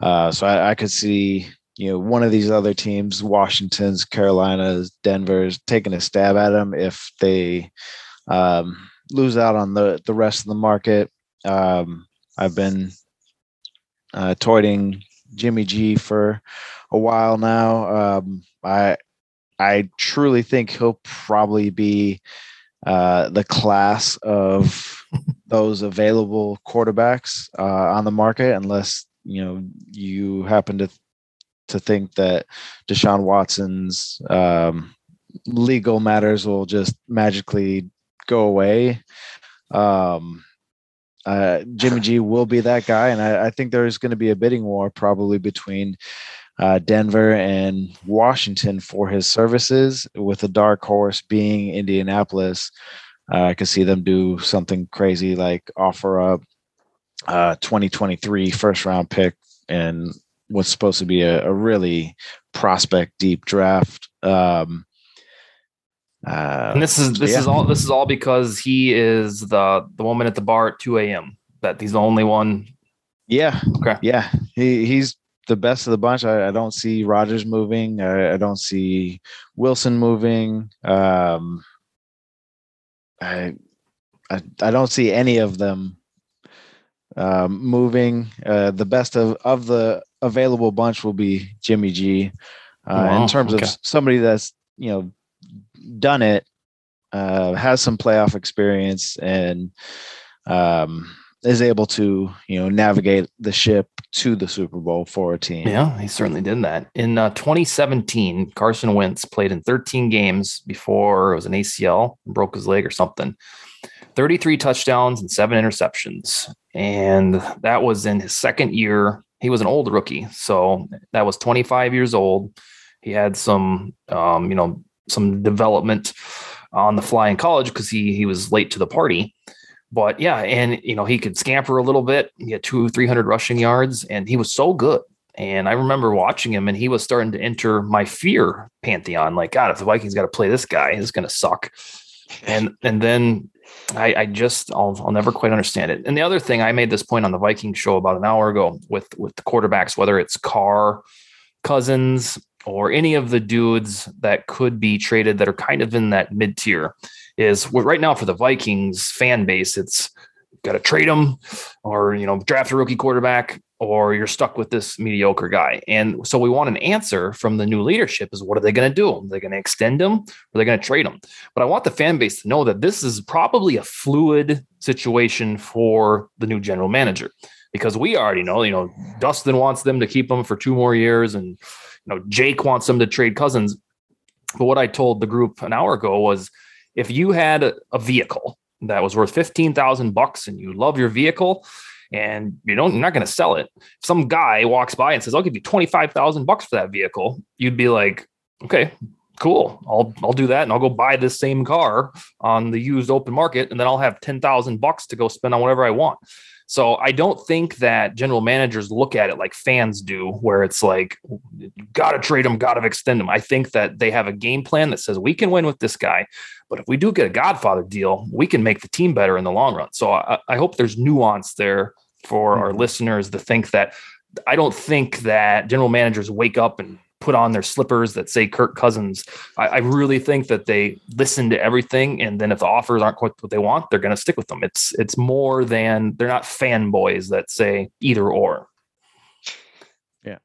Uh, so I, I could see, you know, one of these other teams, Washington's, Carolina's, Denver's, taking a stab at him if they um, lose out on the the rest of the market. Um, I've been uh, Jimmy G for a while now. Um, I I truly think he'll probably be uh, the class of those available quarterbacks uh, on the market, unless you know you happen to to think that Deshaun Watson's um, legal matters will just magically go away. Um, uh, Jimmy G will be that guy, and I, I think there's going to be a bidding war probably between uh, Denver and Washington for his services, with the dark horse being Indianapolis. Uh, I could see them do something crazy like offer up uh 2023 first round pick and what's supposed to be a, a really prospect deep draft. Um, uh, And this is this yeah. is all this is all because he is the the woman at the bar at 2 a.m. That he's the only one. yeah, Okay. yeah, he he's the best of the bunch. I, I don't see Rodgers moving. I, I don't see Wilson moving. Um, I, I I don't see any of them um, moving. Uh, the best of of the available bunch will be Jimmy G. Uh, Wow, in terms okay. of somebody that's you know done it, uh, has some playoff experience, and um, is able to you know navigate the ship to the Super Bowl for a team. Yeah, he certainly did that. In uh, 2017, Carson Wentz played in 13 games before it was an ACL, broke his leg or something. 33 touchdowns and seven interceptions. And that was in his second year. He was an old rookie. So that was 25 years old. He had some, um, you know, some development on the fly in college because he he was late to the party. But yeah, and you know, he could scamper a little bit. He had two, 300 rushing yards, and he was so good. And I remember watching him, and he was starting to enter my fear pantheon. Like, God, if the Vikings got to play this guy, it's going to suck. And and then I, I just I'll, I'll never quite understand it. And the other thing, I made this point on the Viking show about an hour ago with with the quarterbacks, whether it's Carr, Cousins, or any of the dudes that could be traded that are kind of in that mid tier, is right now for the Vikings fan base, it's got to trade them or you know draft a rookie quarterback or you're stuck with this mediocre guy. And so we want an answer from the new leadership is what are they going to do? Are they going to extend him or are they going to trade him? But I want the fan base to know that this is probably a fluid situation for the new general manager because we already know, you know, Dustin wants them to keep him for two more years and, you know, Jake wants them to trade Cousins. But what I told the group an hour ago was if you had a vehicle that was worth 15,000 bucks and you love your vehicle, and you don't you're not going to sell it. If some guy walks by and says, "I'll give you twenty five thousand bucks for that vehicle," you'd be like, "Okay, cool. I'll I'll do that, and I'll go buy this same car on the used open market, and then I'll have ten thousand bucks to go spend on whatever I want." So I don't think that general managers look at it like fans do, where it's like, got to trade him, got to extend him. I think that they have a game plan that says we can win with this guy, but if we do get a Godfather deal, we can make the team better in the long run. So I, I hope there's nuance there for mm-hmm. our listeners to think that I don't think that general managers wake up and put on their slippers that say Kirk Cousins. I, I, really think that they listen to everything, and then if the offers aren't quite what they want, they're going to stick with them. It's it's more than they're not fanboys that say either or. Yeah,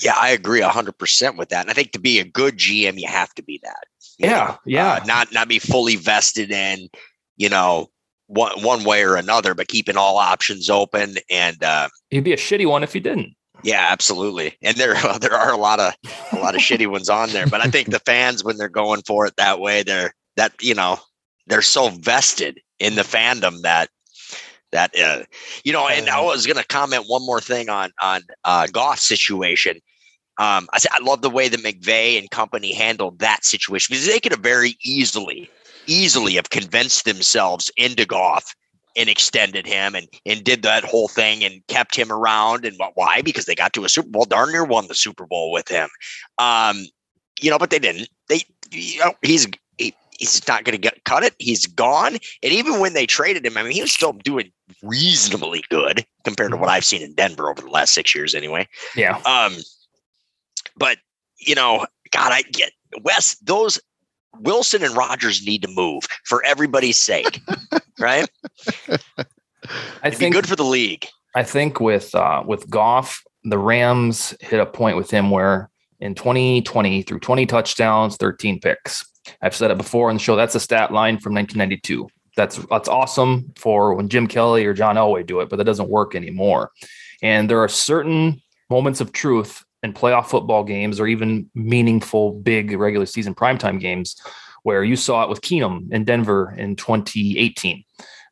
yeah, I agree hundred percent with that. And I think to be a good GM, you have to be that. Yeah, know? yeah. Uh, not not be fully vested in, you know, one one way or another, but keeping all options open. And uh, you'd be a shitty one if you didn't. Yeah, absolutely. And there there are a lot of a lot of shitty ones on there, but I think the fans when they're going for it that way, they're that you know they're so vested in the fandom that that uh, you know. And I was going to comment one more thing on on uh, Goff situation. Um, I said I love the way that McVay and company handled that situation because they could have very easily easily have convinced themselves into Goff and extended him and and did that whole thing and kept him around. And why? Because they got to a super bowl darn near won the super bowl with him. Um you know but they didn't. They you know he's he, he's not going to get cut it. He's gone. And even when they traded him i mean he was still doing reasonably good compared to what i've seen in denver over the last six years anyway. Yeah. Um but you know god i get wes those Wilson and Rodgers need to move for everybody's sake, right? I It'd think good for the league. I think with uh, with Goff, the Rams hit a point with him where in 2020 through 20 touchdowns, 13 picks. I've said it before on the show. That's a stat line from 1992. That's that's awesome for when Jim Kelly or John Elway do it, but that doesn't work anymore. And there are certain moments of truth in playoff football games or even meaningful big regular season primetime games where you saw it with Keenum in Denver in 2018.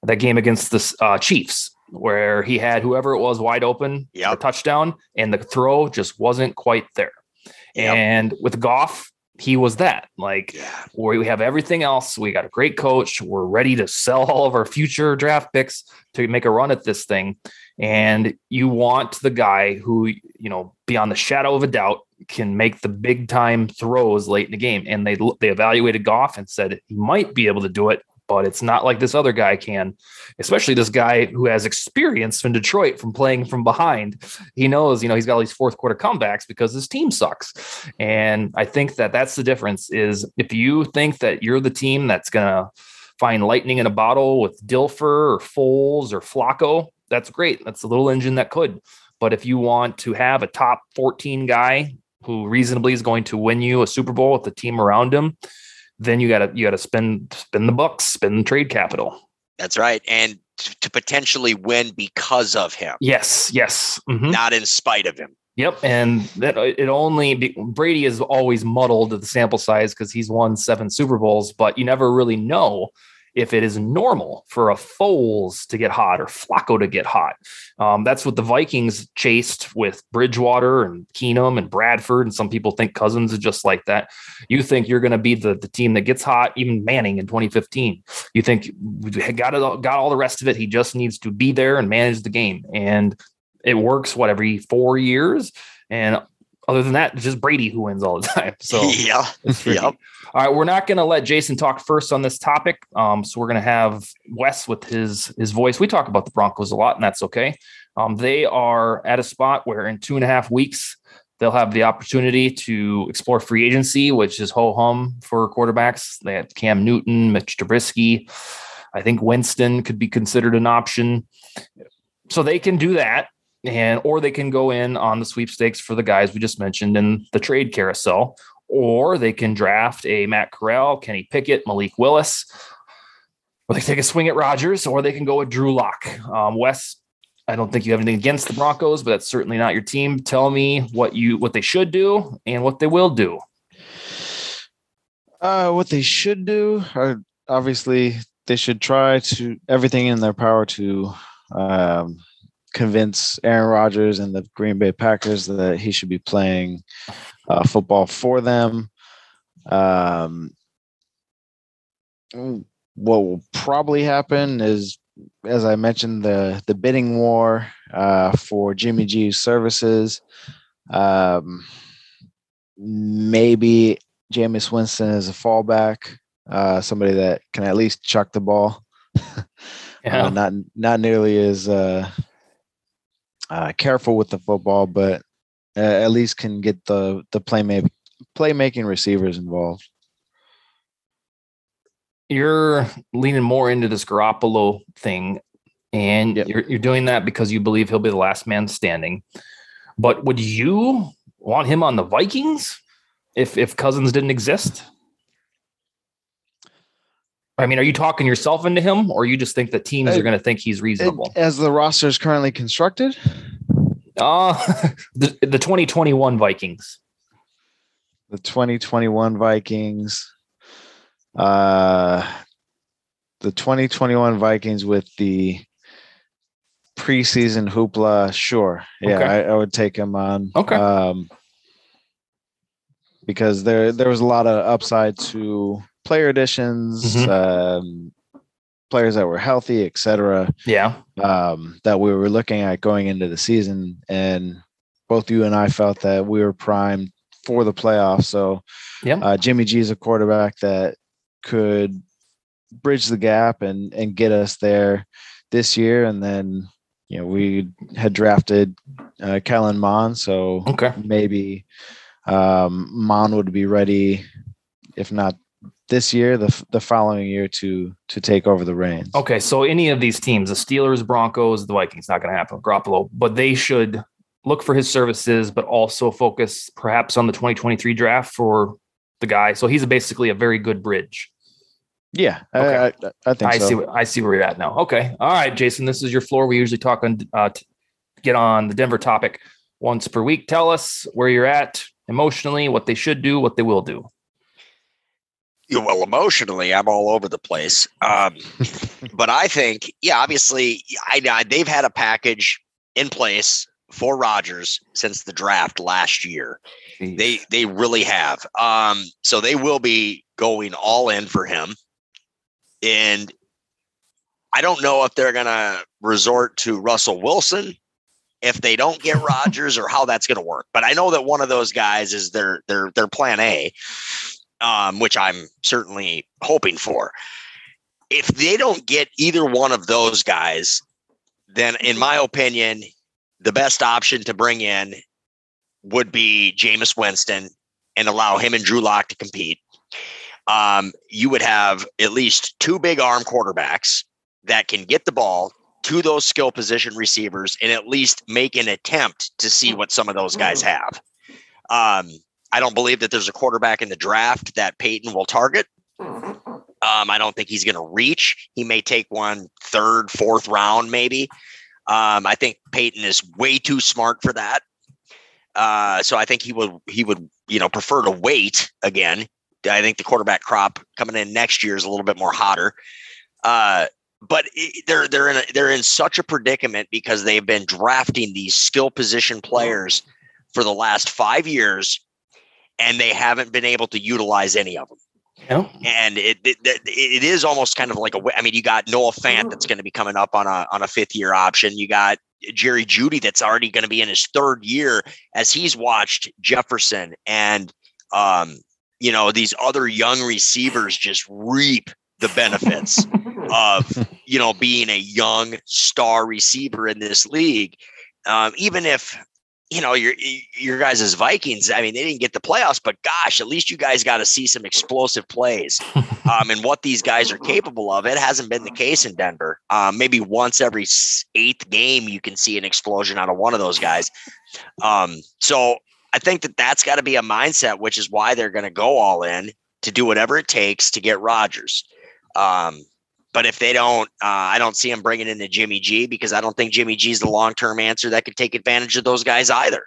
That game against the uh, Chiefs, where he had whoever it was wide open, yep. a touchdown, and the throw just wasn't quite there. Yep. And with Goff, he was that. Like yeah. we have everything else. We got a great coach. We're ready to sell all of our future draft picks to make a run at this thing and you want the guy who you know beyond the shadow of a doubt can make the big time throws late in the game. And they they evaluated Goff and said he might be able to do it but it's not like this other guy can especially this guy who has experience in Detroit from playing from behind. He knows you know he's got all these fourth quarter comebacks because his team sucks. And i think that that's the difference is if you think that you're the team that's going to find lightning in a bottle with Dilfer or Foles or Flacco that's great. That's a little engine that could. But if you want to have a top 14 guy who reasonably is going to win you a Super Bowl with the team around him, then you gotta you gotta spend spend the bucks, spend the trade capital. That's right. And to potentially win because of him. Yes, yes. Mm-hmm. Not in spite of him. Yep, and that it only Brady is always muddled the sample size because he's won seven Super Bowls, but you never really know if it is normal for a Foles to get hot or Flacco to get hot. Um, that's what the Vikings chased with Bridgewater and Keenum and Bradford. And some people think Cousins is just like that. You think you're going to be the, the team that gets hot, even Manning in 2015. You think got it, got all the rest of it. He just needs to be there and manage the game. And it works, what, every four years? And other than that, it's just Brady who wins all the time. So yeah, yep. All right, we're not going to let Jason talk first on this topic. Um, so we're going to have Wes with his his voice. We talk about the Broncos a lot, and that's okay. Um, they are at a spot where in two and a half weeks they'll have the opportunity to explore free agency, which is ho hum for quarterbacks. They had Cam Newton, Mitch Trubisky. I think Winston could be considered an option. So they can do that and or they can go in on the sweepstakes for the guys we just mentioned in the trade carousel, or they can draft a Matt Corral, Kenny Pickett, Malik Willis, or they take a swing at Rodgers, or they can go with Drew Lock. Um, Wes, I don't think you have anything against the Broncos, but that's certainly not your team. Tell me what you what they should do and what they will do. Uh, what they should do are obviously they should try to everything in their power to um, convince Aaron Rodgers and the Green Bay Packers that he should be playing uh, football for them. Um, what will probably happen is, as I mentioned, the the bidding war uh, for Jimmy G's services. Um, maybe Jameis Winston is a fallback, uh, somebody that can at least chuck the ball. yeah. uh, not not nearly as uh, careful with the football, but uh, at least can get the the playmaking playmaking receivers involved. You're leaning more into this Garoppolo thing, and yep. you're you're doing that because you believe he'll be the last man standing. But would you want him on the Vikings if if Cousins didn't exist? I mean, are you talking yourself into him, or you just think that teams are going to think he's reasonable? As the roster is currently constructed, uh the, the 2021 Vikings. The 2021 Vikings. Uh, the 2021 Vikings with the preseason hoopla. Sure, yeah, okay. I, I, would take him on. Okay. Um, because there there was a lot of upside to player additions, mm-hmm. um, players that were healthy, etc. Yeah. Um, that we were looking at going into the season, and both you and I felt that we were primed for the playoffs. So, yeah, uh, Jimmy G is a quarterback that could bridge the gap and and get us there this year, and then you know we had drafted uh, Kellen Mond, so okay, maybe um, Mond would be ready, if not this year, the the following year to to take over the reins. Okay, so any of these teams, the Steelers, Broncos, the Vikings, not going to happen Garoppolo, but they should look for his services, but also focus perhaps on the 2023 draft for the guy. So he's basically a very good bridge. Yeah, okay. I, I, I think I so. see. I see where you're at now. Okay, all right, Jason. This is your floor. We usually talk on uh, get on the Denver topic once per week. Tell us where you're at emotionally, what they should do, what they will do well emotionally i'm all over the place um, but i think yeah obviously I, I, they've had a package in place for rodgers since the draft last year. Jeez. they they really have um, so they will be going all in for him. And i don't know if they're going to resort to russell wilson if they don't get Rodgers or how that's going to work but i know that one of those guys is their their their plan a um, which I'm certainly hoping for. If they don't get either one of those guys, then in my opinion, the best option to bring in would be Jameis Winston and allow him and Drew Lock to compete. Um, you would have at least two big arm quarterbacks that can get the ball to those skill position receivers and at least make an attempt to see what some of those guys have. Um, I don't believe that there's a quarterback in the draft that Peyton will target. Um, I don't think he's going to reach. He may take one third, fourth round, maybe. Um, I think Peyton is way too smart for that. Uh, so I think he would he would you know prefer to wait again. I think the quarterback crop coming in next year is a little bit more hotter. Uh, but they're they're in a, they're in such a predicament because they've been drafting these skill position players for the last five years, and they haven't been able to utilize any of them. Yeah. And it, it it is almost kind of like a. I mean, you got Noah Fant that's going to be coming up on a on a fifth year option. You got Jerry Jeudy that's already going to be in his third year as he's watched Jefferson and um, you know these other young receivers just reap the benefits of you know being a young star receiver in this league. Um, even if you know your your guys as Vikings, I mean they didn't get the playoffs, but gosh, at least you guys got to see some explosive plays. Um, and what these guys are capable of, it hasn't been the case in Denver. Um, maybe once every eighth game you can see an explosion out of one of those guys. Um, so I think that that's got to be a mindset, which is why they're going to go all in to do whatever it takes to get Rodgers. Um, but if they don't, uh, I don't see them bringing in the Jimmy G because I don't think Jimmy G is the long term answer that could take advantage of those guys either.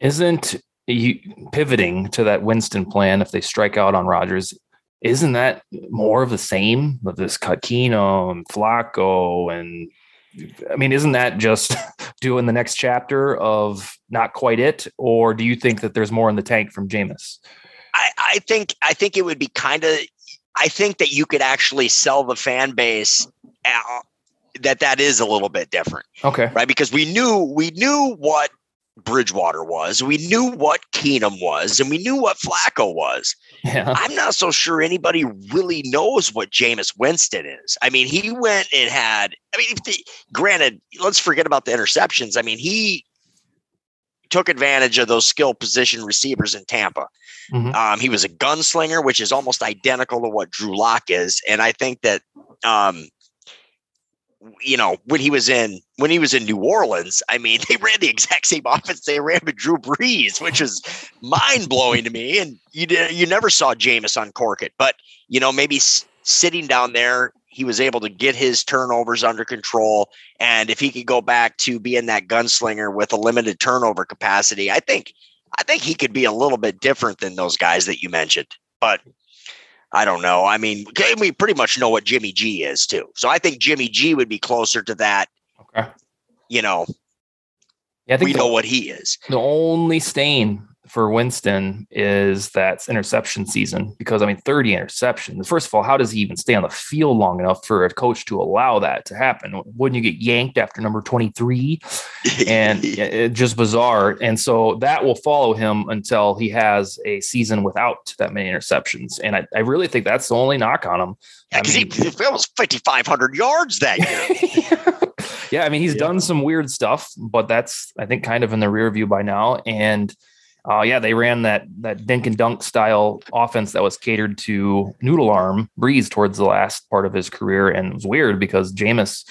Isn't you pivoting to that Winston plan if they strike out on Rodgers? Isn't that more of the same with this Keenum and Flacco and I mean, isn't that just doing the next chapter of not quite it, or do you think that there's more in the tank from Jameis? I, I think I think it would be kind of. I think that you could actually sell the fan base uh, that that is a little bit different. Okay, right? Because we knew we knew what Bridgewater was, we knew what Keenum was, and we knew what Flacco was. Yeah. I'm not so sure anybody really knows what Jameis Winston is. I mean, he went and had. I mean, the, granted, let's forget about the interceptions. I mean, he took advantage of those skill position receivers in Tampa. Mm-hmm. Um, he was a gunslinger, which is almost identical to what Drew Lock is, and I think that um, you know, when he was in when he was in New Orleans, I mean, they ran the exact same offense they ran with Drew Brees, which is mind blowing to me. And you you never saw Jameis uncork it, but you know, maybe s- sitting down there, he was able to get his turnovers under control. And if he could go back to being that gunslinger with a limited turnover capacity, I think I think he could be a little bit different than those guys that you mentioned. But I don't know. I mean, we pretty much know what Jimmy G is too. So I think Jimmy G would be closer to that. Okay. You know, yeah, I think we the, know what he is. The only stain for Winston is that interception season because I mean 30 interceptions. First of all, how does he even stay on the field long enough for a coach to allow that to happen? Wouldn't you get yanked after number 23? And it, just bizarre. And so that will follow him until he has a season without that many interceptions. And I, I really think that's the only knock on him. Yeah, because he it was 5,500 yards that year. yeah, I mean he's yeah. done some weird stuff, but that's I think kind of in the rear view by now. And uh, yeah, they ran that that dink and dunk style offense that was catered to noodle arm Brees towards the last part of his career, and it was weird because Jameis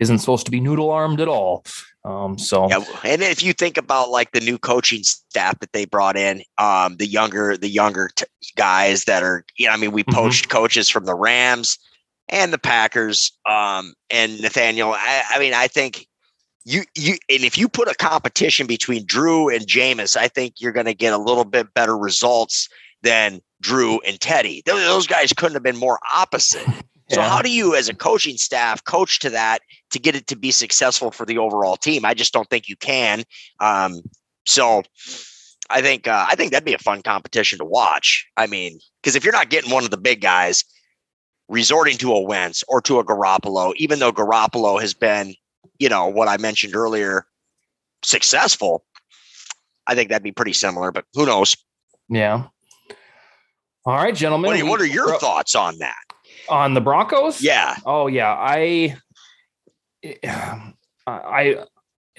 isn't supposed to be noodle armed at all. Um, so yeah, and if you think about like the new coaching staff that they brought in, um, the younger the younger t- guys that are, you know, I mean, we mm-hmm. poached coaches from the Rams and the Packers, um, and Nathaniel. I, I mean, I think you you and if you put a competition between Drew and Jameis, I think you're going to get a little bit better results than Drew and Teddy. Those guys couldn't have been more opposite. So yeah. how do you, as a coaching staff, coach to that to get it to be successful for the overall team? I just don't think you can. Um, so I think uh, I think that'd be a fun competition to watch. I mean, because if you're not getting one of the big guys resorting to a Wentz or to a Garoppolo, even though Garoppolo has been you know, what I mentioned earlier, successful, I think that'd be pretty similar, but who knows? Yeah. All right, gentlemen. What, what are your thoughts on that? On the Broncos? Yeah. Oh yeah. I I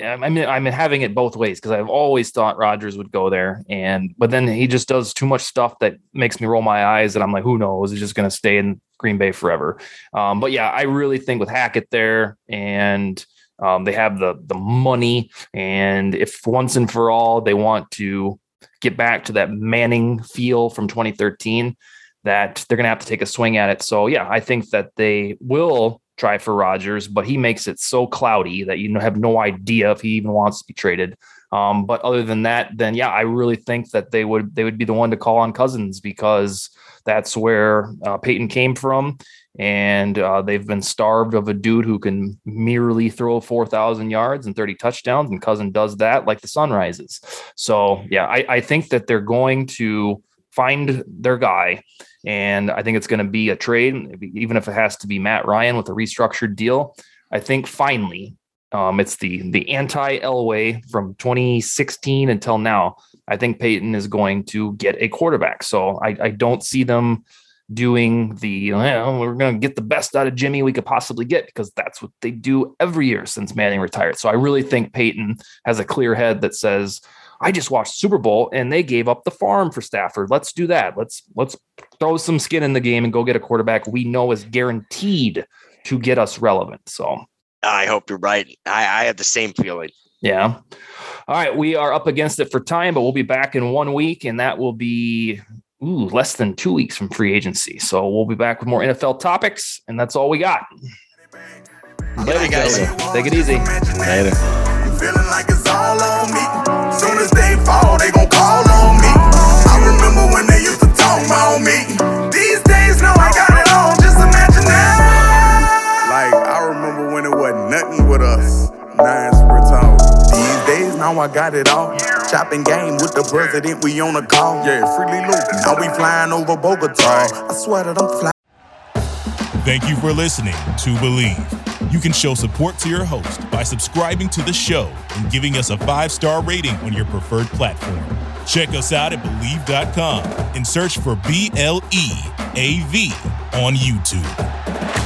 I mean, I'm having it both ways because I've always thought Rodgers would go there, and but then he just does too much stuff that makes me roll my eyes, and I'm like, who knows? He's just going to stay in Green Bay forever. Um, but yeah, I really think with Hackett there, and um, they have the the money, and if once and for all they want to get back to that Manning feel from 2013, that they're going to have to take a swing at it. So yeah, I think that they will try for Rodgers, but he makes it so cloudy that you have no idea if he even wants to be traded. Um, but other than that, then yeah, I really think that they would they would be the one to call on Cousins because that's where uh, Peyton came from, and uh, they've been starved of a dude who can merely throw four thousand yards and thirty touchdowns, and Cousin does that like the sun rises. So yeah, I, I think that they're going to find their guy. And I think it's going to be a trade, even if it has to be Matt Ryan with a restructured deal. I think finally, um, it's the the anti Elway from 2016 until now. I think Peyton is going to get a quarterback. So I, I don't see them doing the well, we're going to get the best out of Jimmy we could possibly get because that's what they do every year since Manning retired. So I really think Peyton has a clear head that says I just watched Super Bowl and they gave up the farm for Stafford. Let's do that. Let's let's throw some skin in the game and go get a quarterback we know is guaranteed to get us relevant. So I hope you're right. I, I have the same feeling. Yeah. All right. We are up against it for time, but we'll be back in one week, and that will be ooh, less than two weeks from free agency. So we'll be back with more NFL topics, and that's all we got. Later, guys. Take it easy. Later. Feeling like it's all on me. Soon as they fall, they gon' call on me. I remember when they used to talk about me. These days, no, I got it all. Just imagine that. Like, I remember when it wasn't nothing with us. Now now I got it all. Chopping game with the president, we on a call. Yeah, freely loop. Now we flying over Bogota. I swear that I'm flying. Thank you for listening to Bleav. You can show support to your host by subscribing to the show and giving us a five star rating on your preferred platform. Check us out at Bleav.com and search for B L E A V on YouTube.